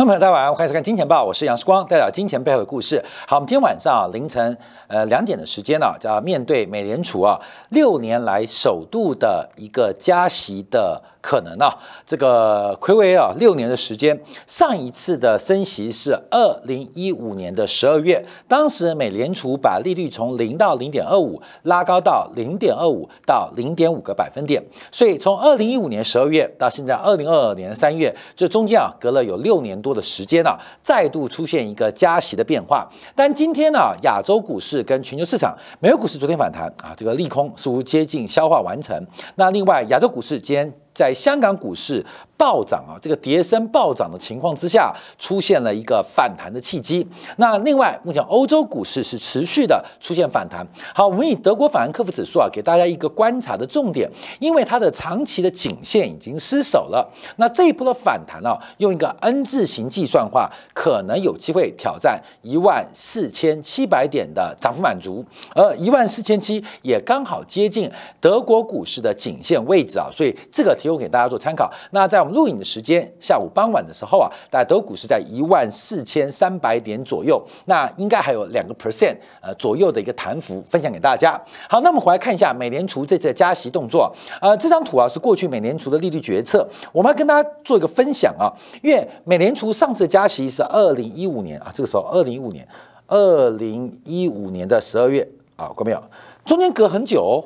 观众朋友，大家晚上好，欢迎收看《金钱报》，我是杨世光，带表金钱背后的故事。好，我们今天晚上凌晨呃两点的时间呢，叫面对美联储啊六年来首度的一个加息的。可能啊，这个魁违啊六年的时间，上一次的升息是二零一五年的十二月，当时美联储把利率从零到零点二五拉高到零点二五到零点五个百分点，所以从二零一五年十二月到现在二零二二年三月，这中间啊隔了有六年多的时间啊，再度出现一个加息的变化。但今天呢，亚洲股市跟全球市场，美国股市昨天反弹啊，这个利空似乎接近消化完成。那另外亚洲股市今天。在香港股市。暴涨啊，这个跌升暴涨的情况之下，出现了一个反弹的契机。那另外，目前欧洲股市是持续的出现反弹。好，我们以德国法兰克福指数啊，给大家一个观察的重点，因为它的长期的颈线已经失守了。那这一波的反弹啊，用一个 N 字形计算化，可能有机会挑战一万四千七百点的涨幅满足，而一万四千七也刚好接近德国股市的颈线位置啊，所以这个提供给大家做参考。那在我们录影的时间，下午傍晚的时候啊，大家德股是在一万四千三百点左右，那应该还有两个 percent 呃左右的一个弹幅，分享给大家。好，那么回来看一下美联储这次的加息动作，呃，这张图啊是过去美联储的利率决策，我们要跟大家做一个分享啊，因为美联储上次加息是二零一五年啊，这个时候二零一五年，二零一五年的十二月啊，看到没有？中间隔很久。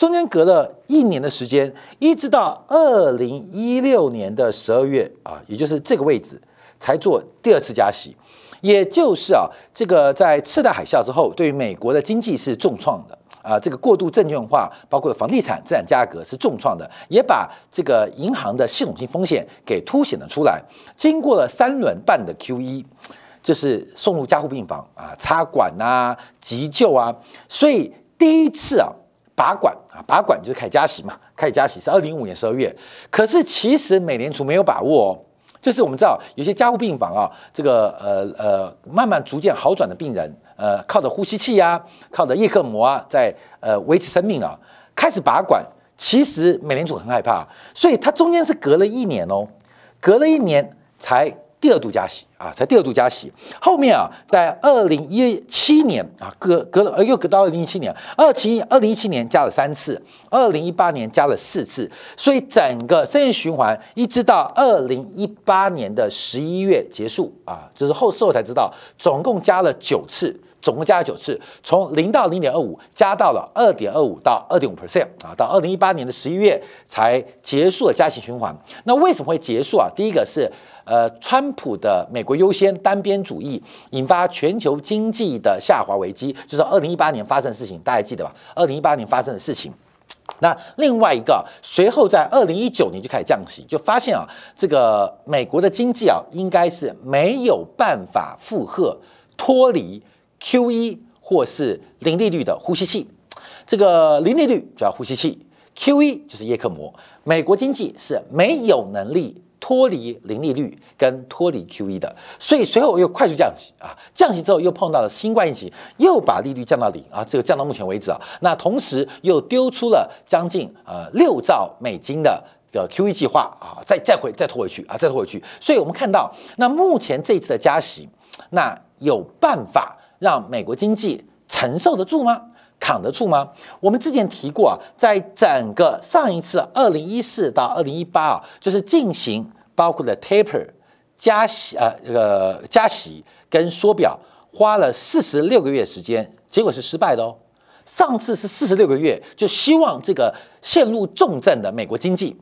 中间隔了一年的时间，一直到二零一六年的十二月啊，也就是这个位置才做第二次加息，也就是啊，这个在次贷海啸之后，对于美国的经济是重创的啊，这个过度证券化，包括房地产资产价格是重创的，也把这个银行的系统性风险给凸显了出来。经过了三轮半的 QE，就是送入加护病房啊，插管啊，急救啊，所以第一次啊。拔管啊，拔管就是开始加息嘛，开始加息是二零一五年十二月。可是其实美联储没有把握哦，就是我们知道有些加护病房啊，这个呃呃慢慢逐渐好转的病人，呃靠着呼吸器啊，靠着叶克膜啊，在呃维持生命啊，开始拔管。其实美联储很害怕，所以它中间是隔了一年哦，隔了一年才。第二度加息啊，才第二度加息。后面啊，在二零一七年啊，隔隔了，呃，又隔到二零一七年。二七二零一七年加了三次，二零一八年加了四次。所以整个生意循环一直到二零一八年的十一月结束啊，就是后事后才知道，总共加了九次，总共加了九次，从零到零点二五加到了二点二五到二点五 percent 啊，到二零一八年的十一月才结束了加息循环。那为什么会结束啊？第一个是。呃，川普的美国优先单边主义引发全球经济的下滑危机，就是二零一八年发生的事情，大家记得吧？二零一八年发生的事情。那另外一个，随后在二零一九年就开始降息，就发现啊，这个美国的经济啊，应该是没有办法负荷脱离 Q E 或是零利率的呼吸器。这个零利率主要呼吸器，Q E 就是叶克膜，美国经济是没有能力。脱离零利率跟脱离 QE 的，所以随后又快速降息啊，降息之后又碰到了新冠疫情，又把利率降到零啊，这个降到目前为止啊，那同时又丢出了将近呃六兆美金的的 QE 计划啊，再再回再拖回去啊，再拖回去，所以我们看到那目前这次的加息，那有办法让美国经济承受得住吗？扛得住吗？我们之前提过啊，在整个上一次二零一四到二零一八啊，就是进行包括了 taper 加息呃，这个加息跟缩表，花了四十六个月时间，结果是失败的哦。上次是四十六个月，就希望这个陷入重症的美国经济，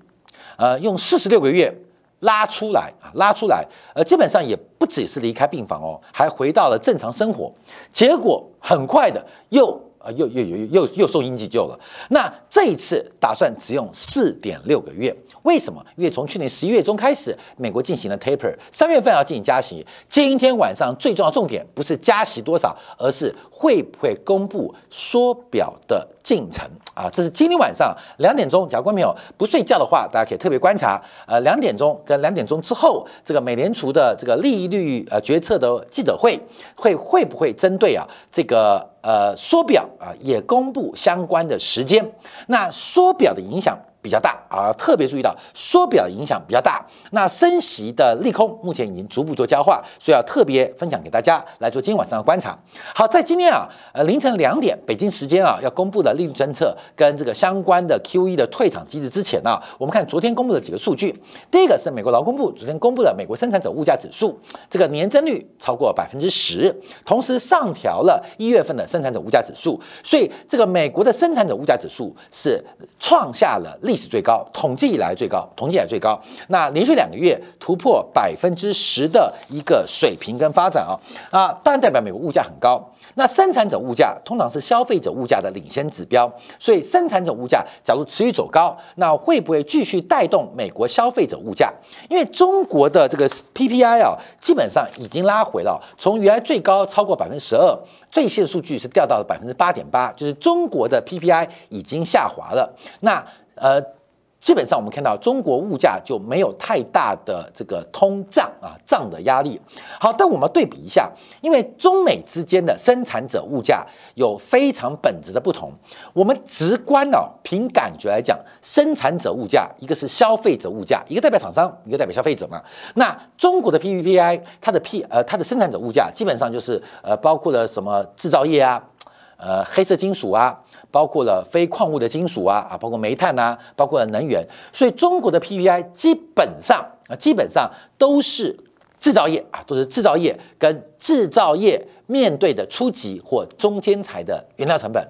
呃，用四十六个月拉出来啊，拉出来，呃，基本上也不只是离开病房哦，还回到了正常生活，结果很快的又。啊，又又又又又送阴急救了。那这一次打算只用四点六个月，为什么？因为从去年十一月中开始，美国进行了 taper，三月份要进行加息。今天晚上最重要重点不是加息多少，而是会不会公布缩表的进程啊？这是今天晚上两点钟，假如观众朋友不睡觉的话，大家可以特别观察。呃，两点钟跟两点钟之后，这个美联储的这个利率呃决策的记者会，会会不会针对啊这个？呃，缩表啊，也公布相关的时间。那缩表的影响比较大啊，特别注意到缩表影响比较大。那升息的利空目前已经逐步做消化，所以要特别分享给大家来做今天晚上的观察。好，在今天啊，呃凌晨两点北京时间啊要公布的利率政策跟这个相关的 QE 的退场机制之前呢，我们看昨天公布的几个数据。第一个是美国劳工部昨天公布的美国生产者物价指数，这个年增率超过百分之十，同时上调了一月份的生产者物价指数，所以这个美国的生产者物价指数是创下了历史最高，统计以来最高，统计以来最高。那连续两个月突破百分之十的一个水平跟发展啊啊，当然代表美国物价很高。那生产者物价通常是消费者物价的领先指标，所以生产者物价假如持续走高，那会不会继续带动美国消费者物价？因为中国的这个 PPI 啊，基本上已经拉回了，从原来最高超过百分之十二，最新的数据是掉到了百分之八点八，就是中国的 PPI 已经下滑了。那呃。基本上我们看到中国物价就没有太大的这个通胀啊胀的压力。好，但我们对比一下，因为中美之间的生产者物价有非常本质的不同。我们直观哦，凭感觉来讲，生产者物价一个是消费者物价，一个代表厂商，一个代表消费者嘛。那中国的 PPI 它的 P 呃它的生产者物价基本上就是呃包括了什么制造业啊，呃黑色金属啊。包括了非矿物的金属啊啊，包括煤炭呐，包括了能源，所以中国的 PPI 基本上啊，基本上都是制造业啊，都是制造业跟制造业面对的初级或中间材的原料成本。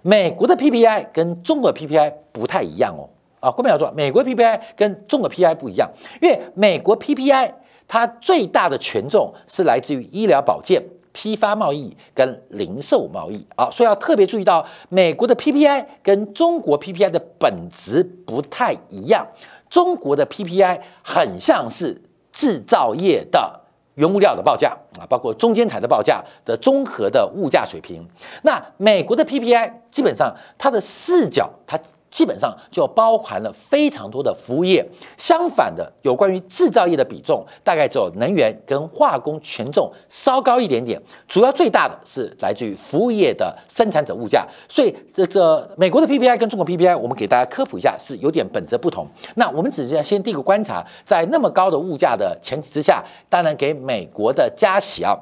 美国的 PPI 跟中国的 PPI 不太一样哦啊，关键要说，美国 PPI 跟中国 PPI 不一样，因为美国 PPI 它最大的权重是来自于医疗保健。批发贸易跟零售贸易啊，所以要特别注意到美国的 PPI 跟中国 PPI 的本质不太一样。中国的 PPI 很像是制造业的原物料的报价啊，包括中间材的报价的综合的物价水平。那美国的 PPI 基本上它的视角它。基本上就包含了非常多的服务业，相反的，有关于制造业的比重大概只有能源跟化工权重稍高一点点，主要最大的是来自于服务业的生产者物价。所以这这美国的 PPI 跟中国 PPI，我们给大家科普一下，是有点本质不同。那我们只是要先第一个观察，在那么高的物价的前提之下，当然给美国的加息啊。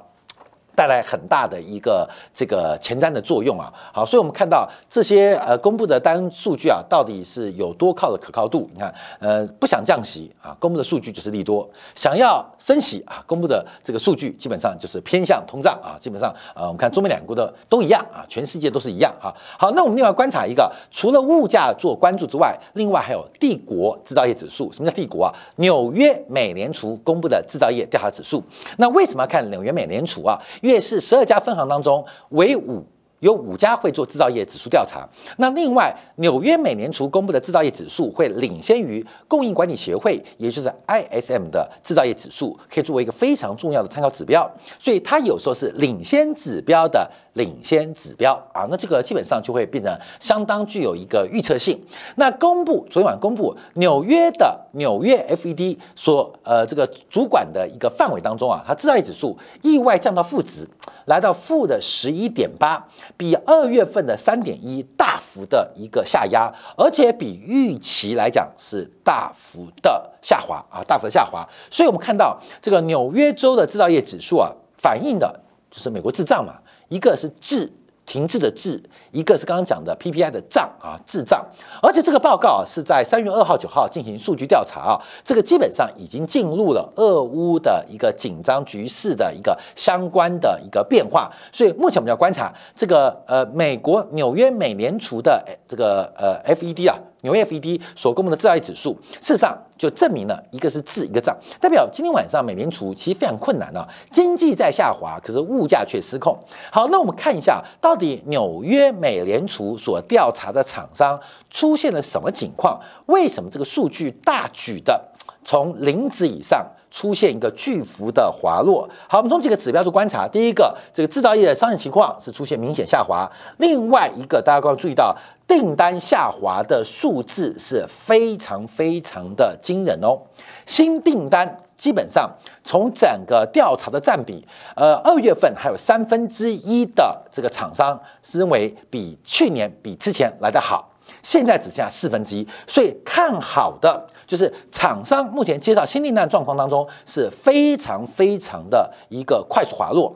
带来很大的一个这个前瞻的作用啊，好，所以我们看到这些呃公布的单数据啊，到底是有多靠的可靠度？你看，呃，不想降息啊，公布的数据就是利多；想要升息啊，公布的这个数据基本上就是偏向通胀啊，基本上呃，我们看中美两国的都一样啊，全世界都是一样哈。好，那我们另外观察一个，除了物价做关注之外，另外还有帝国制造业指数。什么叫帝国啊？纽约美联储公布的制造业调查指数。那为什么要看纽约美联储啊？越是十二家分行当中，唯五有五家会做制造业指数调查。那另外，纽约美联储公布的制造业指数会领先于供应管理协会，也就是 ISM 的制造业指数，可以作为一个非常重要的参考指标。所以它有时候是领先指标的。领先指标啊，那这个基本上就会变得相当具有一个预测性。那公布昨天晚公布纽约的纽约 FED 所呃这个主管的一个范围当中啊，它制造业指数意外降到负值，来到负的十一点八，比二月份的三点一大幅的一个下压，而且比预期来讲是大幅的下滑啊，大幅的下滑。所以我们看到这个纽约州的制造业指数啊，反映的就是美国滞胀嘛。一个是滞停滞的滞，一个是刚刚讲的 PPI 的胀啊滞胀，而且这个报告啊是在三月二号、九号进行数据调查啊，这个基本上已经进入了俄乌的一个紧张局势的一个相关的一个变化，所以目前我们要观察这个呃美国纽约美联储的这个呃 FED 啊。纽约 FED 所公布的制造业指数，事实上就证明了一个是滞，一个涨，代表今天晚上美联储其实非常困难啊，经济在下滑，可是物价却失控。好，那我们看一下，到底纽约美联储所调查的厂商出现了什么情况？为什么这个数据大举的从零值以上？出现一个巨幅的滑落。好，我们从几个指标做观察。第一个，这个制造业的商业情况是出现明显下滑。另外一个，大家刚注意到订单下滑的数字是非常非常的惊人哦。新订单基本上从整个调查的占比，呃，二月份还有三分之一的这个厂商是认为比去年比之前来得好。现在只剩下四分之一，所以看好的就是厂商目前介绍新订单状况当中是非常非常的一个快速滑落，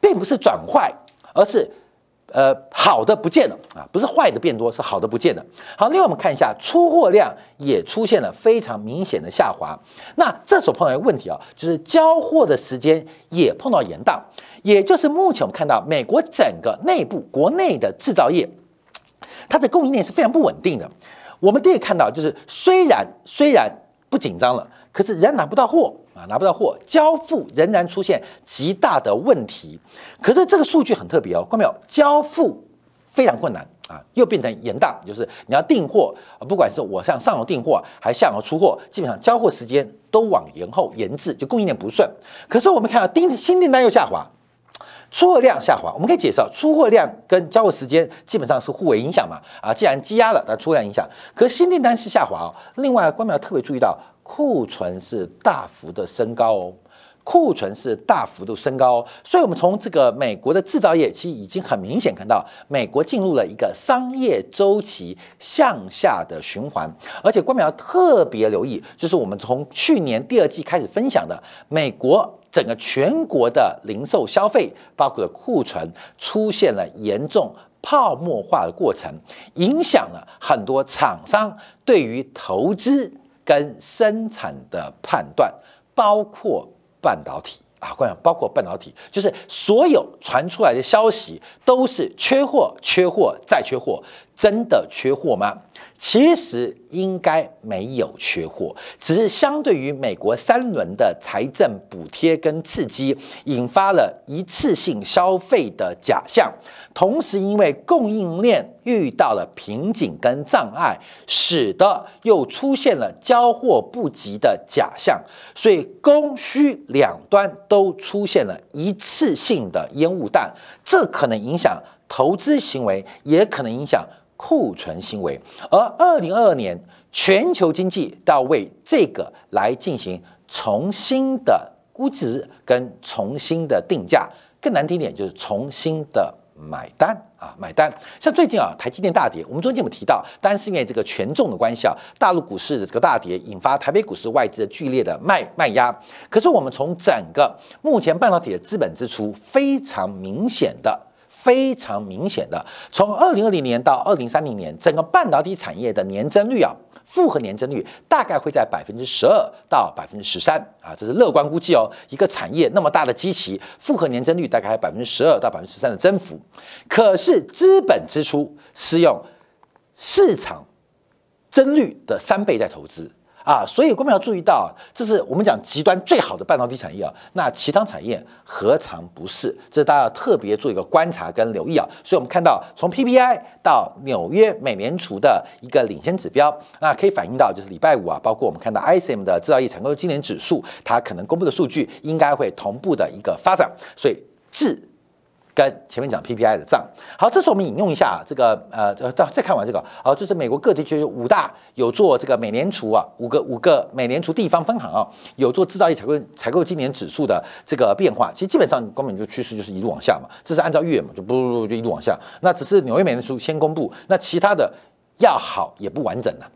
并不是转坏，而是。呃，好的不见了啊，不是坏的变多，是好的不见了。好，另外我们看一下出货量也出现了非常明显的下滑。那这时候碰到一个问题啊，就是交货的时间也碰到延宕，也就是目前我们看到美国整个内部国内的制造业，它的供应链是非常不稳定的。我们第一看到就是虽然虽然不紧张了，可是仍然拿不到货。啊，拿不到货，交付仍然出现极大的问题。可是这个数据很特别哦，看到没有？交付非常困难啊，又变成延宕，就是你要订货，不管是我向上游订货还是下游出货，基本上交货时间都往延后延至，就供应链不顺。可是我们看到订新订单又下滑，出货量下滑，我们可以介绍出货量跟交货时间基本上是互为影响嘛？啊，既然积压了，那出货量影响，可新订单是下滑哦。另外，官淼要特别注意到。库存是大幅的升高哦，库存是大幅度升高，所以我们从这个美国的制造业，其实已经很明显看到，美国进入了一个商业周期向下的循环。而且，官淼特别留意，就是我们从去年第二季开始分享的，美国整个全国的零售消费，包括库存出现了严重泡沫化的过程，影响了很多厂商对于投资。跟生产的判断，包括半导体啊，关键包括半导体，就是所有传出来的消息都是缺货、缺货再缺货，真的缺货吗？其实应该没有缺货，只是相对于美国三轮的财政补贴跟刺激，引发了一次性消费的假象，同时因为供应链遇到了瓶颈跟障碍，使得又出现了交货不及的假象，所以供需两端都出现了一次性的烟雾弹，这可能影响投资行为，也可能影响。库存行为，而二零二二年全球经济要为这个来进行重新的估值跟重新的定价，更难听点就是重新的买单啊，买单。像最近啊，台积电大跌，我们中间有提到，当然是因为这个权重的关系啊，大陆股市的这个大跌引发台北股市外资的剧烈的卖卖压。可是我们从整个目前半导体的资本支出非常明显的。非常明显的，从二零二零年到二零三零年，整个半导体产业的年增率啊，复合年增率大概会在百分之十二到百分之十三啊，这是乐观估计哦。一个产业那么大的机器，复合年增率大概百分之十二到百分之十三的增幅，可是资本支出是用市场增率的三倍在投资。啊，所以我们要注意到，这是我们讲极端最好的半导体产业啊。那其他产业何尝不是？这大家要特别做一个观察跟留意啊。所以我们看到，从 PPI 到纽约美联储的一个领先指标，那可以反映到就是礼拜五啊，包括我们看到 ISM 的制造业采购经理指数，它可能公布的数据应该会同步的一个发展。所以自跟前面讲 PPI 的账，好，这次我们引用一下这个呃，再再看完这个，好，这是美国各地区五大有做这个美联储啊，五个五个美联储地方分行啊，有做制造业采购采购今年指数的这个变化，其实基本上根本就趋势就是一路往下嘛，这是按照月嘛，就不不就一路往下，那只是纽约美联储先公布，那其他的要好也不完整呢。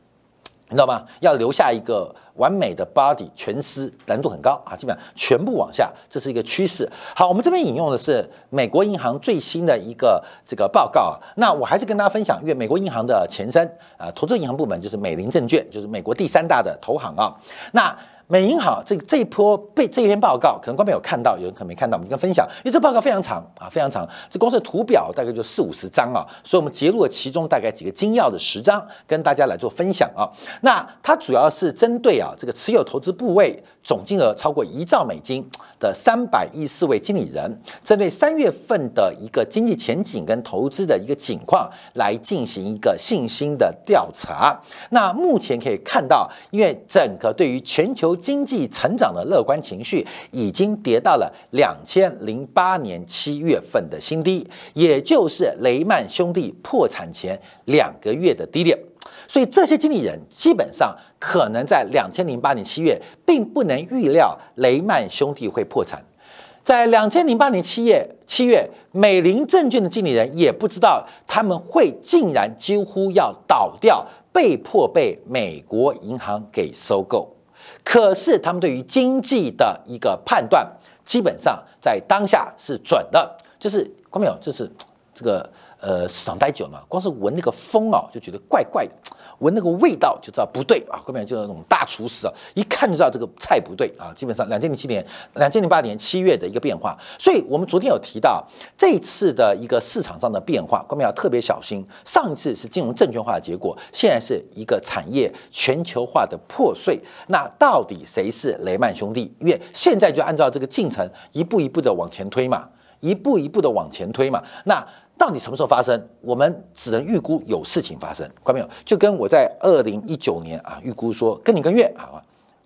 你知道吗？要留下一个完美的 body 全尸，难度很高啊！基本上全部往下，这是一个趋势。好，我们这边引用的是美国银行最新的一个这个报告啊。那我还是跟大家分享，因为美国银行的前身啊，投资银行部门就是美林证券，就是美国第三大的投行啊。那美银好这这一波被这篇报告，可能观众有看到，有人可能没看到，我们跟分享，因为这报告非常长啊，非常长。这公司的图表大概就四五十张啊，所以我们截录了其中大概几个精要的十张，跟大家来做分享啊。那它主要是针对啊这个持有投资部位总金额超过一兆美金。的三百亿四位经理人，针对三月份的一个经济前景跟投资的一个情况来进行一个信心的调查。那目前可以看到，因为整个对于全球经济成长的乐观情绪已经跌到了两千零八年七月份的新低，也就是雷曼兄弟破产前两个月的低点。所以这些经理人基本上可能在两千零八年七月并不能预料雷曼兄弟会破产。在两千零八年七月，七月美林证券的经理人也不知道他们会竟然几乎要倒掉，被迫被美国银行给收购。可是他们对于经济的一个判断，基本上在当下是准的，就是看没有，就是这个。呃，市场待久了，光是闻那个风啊，就觉得怪怪的，闻那个味道就知道不对啊。后面就是那种大厨师啊，一看就知道这个菜不对啊。基本上，两千零七年、两千零八年七月的一个变化，所以我们昨天有提到这次的一个市场上的变化，各位要特别小心。上一次是金融证券化的结果，现在是一个产业全球化的破碎。那到底谁是雷曼兄弟？因为现在就按照这个进程一步一步的往前推嘛，一步一步的往前推嘛。那到底什么时候发生？我们只能预估有事情发生，看到没有？就跟我在二零一九年啊预估说，跟你跟月啊，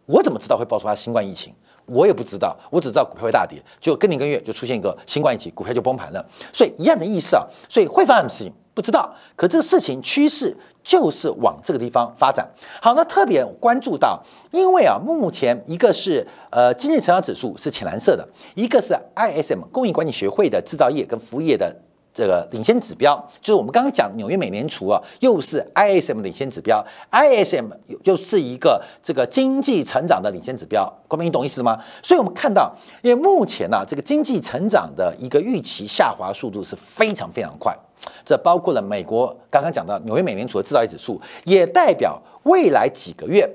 我怎么知道会爆发新冠疫情？我也不知道，我只知道股票会大跌。就跟你跟月就出现一个新冠疫情，股票就崩盘了。所以一样的意思啊。所以会发生什么事情不知道，可这个事情趋势就是往这个地方发展。好，那特别关注到，因为啊，目前一个是呃经济成长指数是浅蓝色的，一个是 ISM 供应管理学会的制造业跟服务业的。这个领先指标就是我们刚刚讲纽约美联储啊，又是 ISM 领先指标，ISM 又又是一个这个经济成长的领先指标，光明你懂意思吗？所以我们看到，因为目前呢，这个经济成长的一个预期下滑速度是非常非常快，这包括了美国刚刚讲到纽约美联储的制造业指数，也代表未来几个月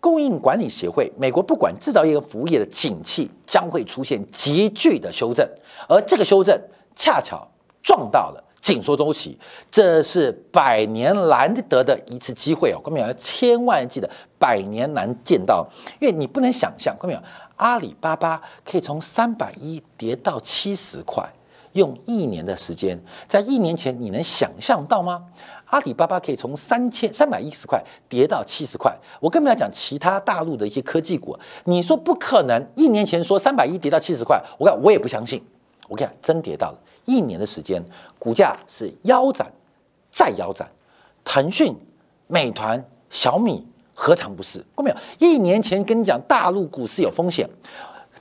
供应管理协会美国不管制造业和服务业的景气将会出现急剧的修正，而这个修正恰巧。撞到了紧缩周期，这是百年难得的一次机会哦！各位要千万记得，百年难见到，因为你不能想象，各位阿里巴巴可以从三百一跌到七十块，用一年的时间，在一年前你能想象到吗？阿里巴巴可以从三千三百一十块跌到七十块，我更不要讲其他大陆的一些科技股，你说不可能，一年前说三百一跌到七十块，我看我也不相信，我跟你讲，真跌到了。一年的时间，股价是腰斩，再腰斩。腾讯、美团、小米何尝不是？过没有？一年前跟你讲，大陆股市有风险，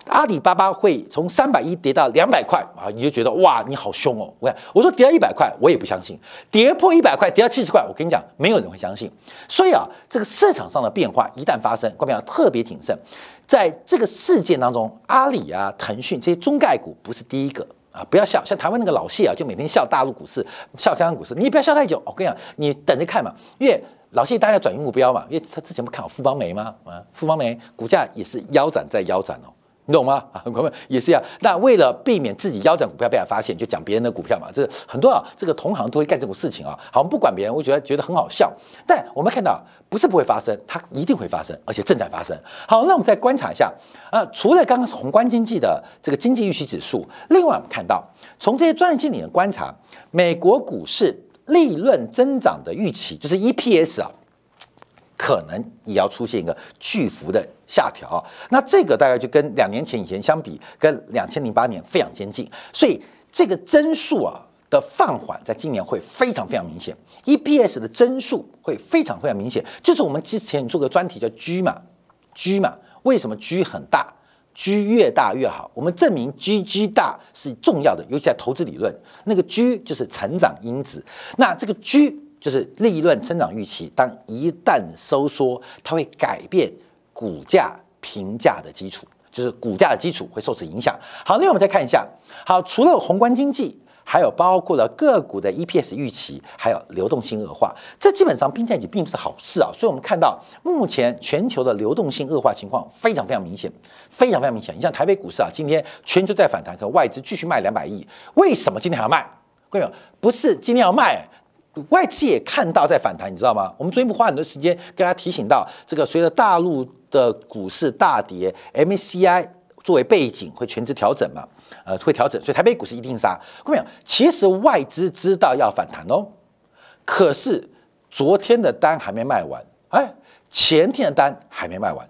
阿里巴巴会从三百一跌到两百块啊，你就觉得哇，你好凶哦！我看我说跌到一百块，我也不相信；跌破一百块，跌到七十块，我跟你讲，没有人会相信。所以啊，这个市场上的变化一旦发生，过没有？特别谨慎。在这个事件当中，阿里啊、腾讯这些中概股不是第一个。啊，不要笑，像台湾那个老谢啊，就每天笑大陆股市，笑香港股市，你也不要笑太久。我跟你讲，你等着看嘛，因为老谢大家转移目标嘛，因为他之前不看好富邦煤吗？啊，富邦煤股价也是腰斩再腰斩哦。你懂吗？啊，股票也是一样。那为了避免自己腰斩股票被人发现，就讲别人的股票嘛。这很多啊，这个同行都会干这种事情啊。好，我们不管别人，我觉得觉得很好笑。但我们看到，不是不会发生，它一定会发生，而且正在发生。好，那我们再观察一下啊。除了刚刚宏观经济的这个经济预期指数，另外我们看到，从这些专业经理的观察，美国股市利润增长的预期，就是 EPS 啊。可能也要出现一个巨幅的下调，那这个大概就跟两年前以前相比，跟两千零八年非常接近，所以这个增速啊的放缓，在今年会非常非常明显，EPS 的增速会非常非常明显，就是我们之前做个专题叫 G 嘛，G 嘛，为什么 G 很大？G 越大越好，我们证明 GG 大是重要的，尤其在投资理论，那个 G 就是成长因子，那这个 G。就是利润增长预期，当一旦收缩，它会改变股价评价的基础，就是股价的基础会受此影响。好，那我们再看一下，好，除了宏观经济，还有包括了个股的 EPS 预期，还有流动性恶化，这基本上并在一起并不是好事啊。所以我们看到目前全球的流动性恶化情况非常非常明显，非常非常明显。你像台北股市啊，今天全球在反弹，可外资继续卖两百亿，为什么今天还要卖？各位，不是今天要卖。外资也看到在反弹，你知道吗？我们昨天不花很多时间跟大家提醒到，这个随着大陆的股市大跌，MCI 作为背景会全值调整嘛？呃，会调整，所以台北股市一定杀。各位？其实外资知道要反弹哦，可是昨天的单还没卖完，哎，前天的单还没卖完，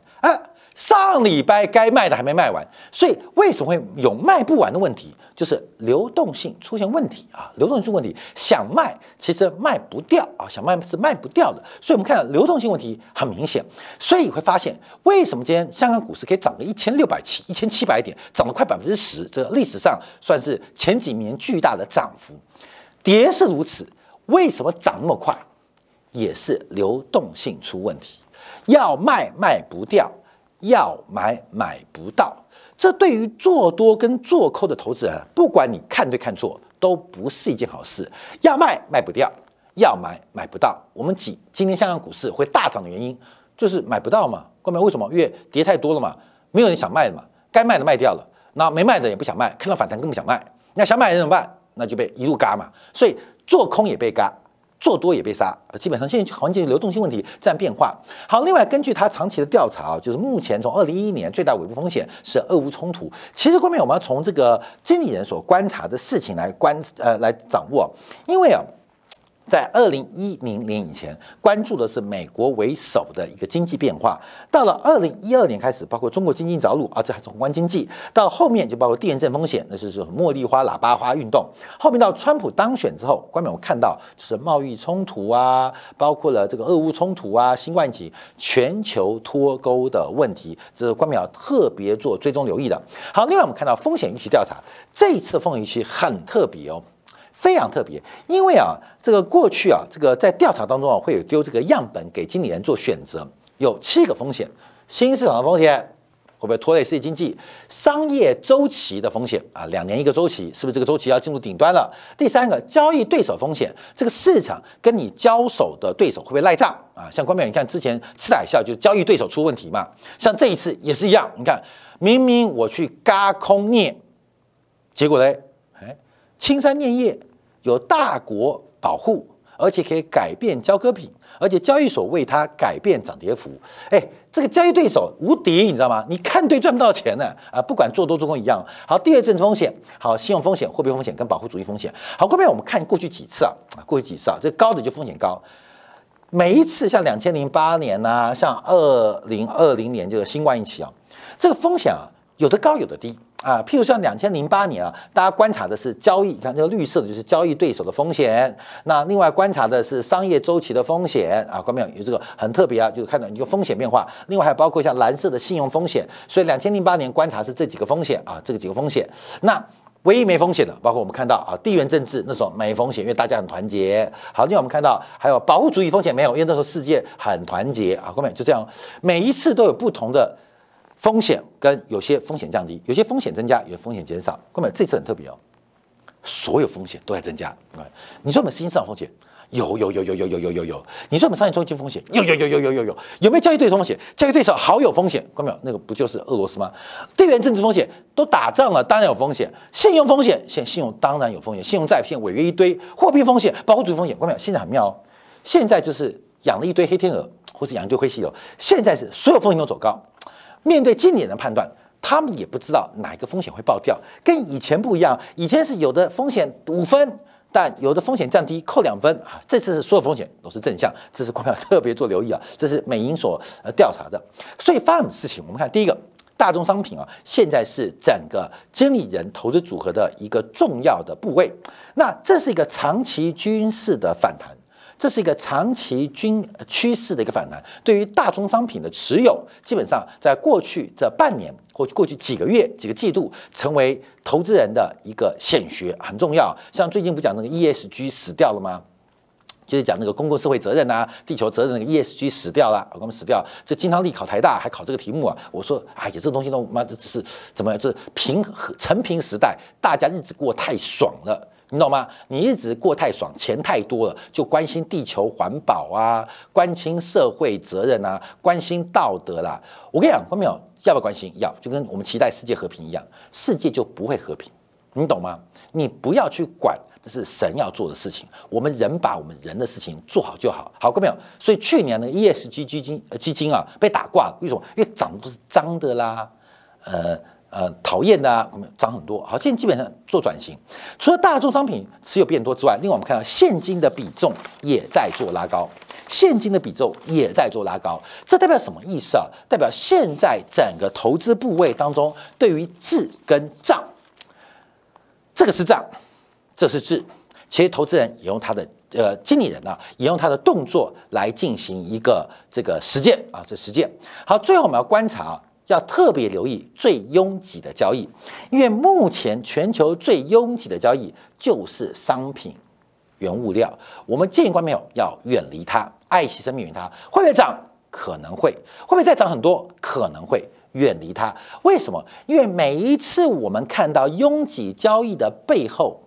上礼拜该卖的还没卖完，所以为什么会有卖不完的问题？就是流动性出现问题啊，流动性问题，想卖其实卖不掉啊，想卖是卖不掉的。所以我们看到流动性问题很明显，所以会发现为什么今天香港股市可以涨个一千六百七、一千七百点，涨了快百分之十，这个历史上算是前几年巨大的涨幅。跌是如此，为什么涨那么快？也是流动性出问题，要卖卖不掉。要买买不到，这对于做多跟做空的投资人，不管你看对看错，都不是一件好事。要卖卖不掉，要买买不到。我们今今天香港股市会大涨的原因，就是买不到嘛。各位为什么？因为跌太多了嘛，没有人想卖嘛，该卖的卖掉了，那没卖的也不想卖，看到反弹更不想卖。那想买的怎么办？那就被一路嘎嘛。所以做空也被嘎。做多也被杀，基本上现在环境流动性问题在变化。好，另外根据他长期的调查啊，就是目前从二零一一年最大尾部风险是俄乌冲突。其实后面我们要从这个经理人所观察的事情来观呃来掌握，因为啊。在二零一零年以前，关注的是美国为首的一个经济变化。到了二零一二年开始，包括中国经济着陆，啊，这还是宏观经济。到后面就包括地震风险，那是说茉莉花、喇叭花运动。后面到川普当选之后，关面我看到就是贸易冲突啊，包括了这个俄乌冲突啊、新冠疫情、全球脱钩的问题，这是关淼特别做追踪留意的。好，另外我们看到风险预期调查，这一次风险预期很特别哦。非常特别，因为啊，这个过去啊，这个在调查当中啊，会有丢这个样本给经理人做选择，有七个风险：新市场的风险会不会拖累世界经济？商业周期的风险啊，两年一个周期，是不是这个周期要进入顶端了？第三个，交易对手风险，这个市场跟你交手的对手会不会赖账啊？像关淼，你看之前次海啸就交易对手出问题嘛，像这一次也是一样，你看明明我去嘎空镍，结果嘞，青山镍业。有大国保护，而且可以改变交割品，而且交易所为它改变涨跌幅。哎，这个交易对手无敌，你知道吗？你看对赚不到钱呢啊！不管做多做空一样。好，第二政治风险，好，信用风险、货币风险跟保护主义风险。好，后面我们看过去几次啊，过去几次啊，这高的就风险高。每一次像两千零八年呐，像二零二零年这个新冠疫情啊，这个风险啊，有的高有的低。啊，譬如像两千零八年啊，大家观察的是交易，你看这个绿色的就是交易对手的风险。那另外观察的是商业周期的风险啊，关没有？这个很特别啊，就是看到一个风险变化。另外还包括像蓝色的信用风险。所以两千零八年观察是这几个风险啊，这个几个风险。那唯一没风险的，包括我们看到啊，地缘政治那时候没风险，因为大家很团结。好，另外我们看到还有保护主义风险没有，因为那时候世界很团结啊。关没有？就这样，每一次都有不同的。风险跟有些风险降低，有些风险增加，有些风险减少。各位，这次很特别哦，所有风险都在增加。你说我们新市场风险有有有有有有有有有？你说我们商业中心风险有有有有有有有？有没有交易对手风险？交易对手好有风险。各位，那个不就是俄罗斯吗？地缘政治风险都打仗了，当然有风险。信用风险，现信用当然有风险。信用债现违约一堆，货币风险、保护主义风险。各位，现在很妙哦，现在就是养了一堆黑天鹅，或是养一堆灰犀牛。现在是所有风险都走高。面对今年的判断，他们也不知道哪一个风险会爆掉，跟以前不一样。以前是有的风险五分，但有的风险降低扣两分啊。这次是所有风险都是正向，这是股票特别做留意啊。这是美银所呃调查的。所以发生事情？我们看第一个，大宗商品啊，现在是整个经理人投资组合的一个重要的部位。那这是一个长期均势的反弹。这是一个长期均趋势的一个反弹，对于大宗商品的持有，基本上在过去这半年或过去几个月、几个季度，成为投资人的一个显学，很重要。像最近不讲那个 ESG 死掉了吗？就是讲那个公共社会责任啊、地球责任那个 ESG 死掉了，我们死掉。这经常力考台大还考这个题目啊？我说，哎呀，这东西都妈这只是怎么？这平和陈平时代，大家日子过太爽了。你懂吗？你一直过太爽，钱太多了，就关心地球环保啊，关心社会责任啊，关心道德啦。我跟你讲，关没有？要不要关心？要，就跟我们期待世界和平一样，世界就不会和平。你懂吗？你不要去管，这是神要做的事情。我们人把我们人的事情做好就好。好，过没有？所以去年的 ESG 基金基金啊被打挂，为什么？因为涨的都是脏的啦，呃。讨厌的啊，涨很多。好，现在基本上做转型，除了大宗商品持有变多之外，另外我们看到现金的比重也在做拉高。现金的比重也在做拉高。这代表什么意思啊？代表现在整个投资部位当中，对于智跟账，这个是账，这是智。其实投资人也用他的呃经理人啊，也用他的动作来进行一个这个实践啊，这实践。好，最后我们要观察啊。要特别留意最拥挤的交易，因为目前全球最拥挤的交易就是商品、原物料。我们建议观众朋友要远离它，爱惜生命，它会不会涨？可能会，会不会再涨很多？可能会远离它。为什么？因为每一次我们看到拥挤交易的背后。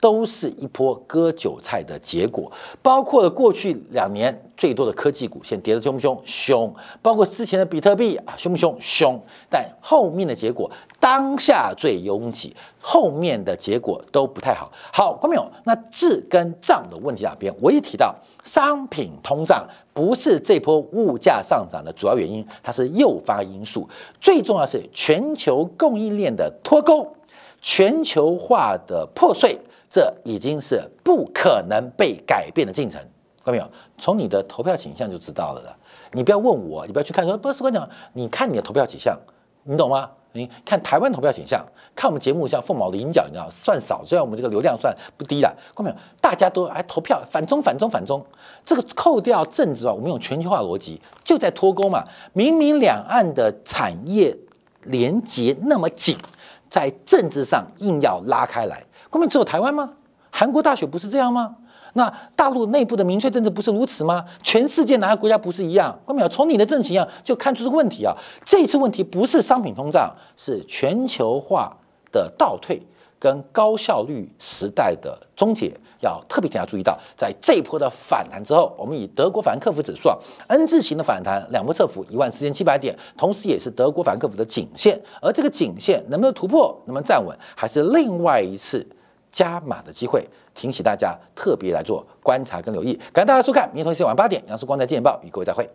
都是一波割韭菜的结果，包括了过去两年最多的科技股，现在跌得凶不凶？凶。包括之前的比特币啊，凶不凶？凶。但后面的结果，当下最拥挤，后面的结果都不太好。好，观众朋友，那字跟账的问题哪边？我也提到，商品通胀不是这波物价上涨的主要原因，它是诱发因素。最重要是全球供应链的脱钩，全球化的破碎。这已经是不可能被改变的进程，看到没有？从你的投票倾向就知道了的。你不要问我，你不要去看说，不是我讲，你看你的投票倾向，你懂吗？你看台湾投票倾向，看我们节目像凤毛麟角，你知道算少，虽然我们这个流量算不低了，看到没有？大家都哎投票，反中反中反中，这个扣掉政治啊，我们用全球化逻辑就在脱钩嘛。明明两岸的产业连接那么紧，在政治上硬要拉开来。根本只有台湾吗？韩国大选不是这样吗？那大陆内部的民粹政治不是如此吗？全世界哪个国家不是一样？根本从你的政情啊，就看出这个问题啊。这次问题不是商品通胀，是全球化的倒退跟高效率时代的终结。要特别大家注意到，在这一波的反弹之后，我们以德国法兰克福指数啊 N 字形的反弹，两波测幅一万四千七百点，同时也是德国法兰克福的颈线。而这个颈线能不能突破，能不能站稳，还是另外一次。加码的机会，提醒大家特别来做观察跟留意。感谢大家收看，明天同一时间晚八点，杨树光在《见报》与各位再会。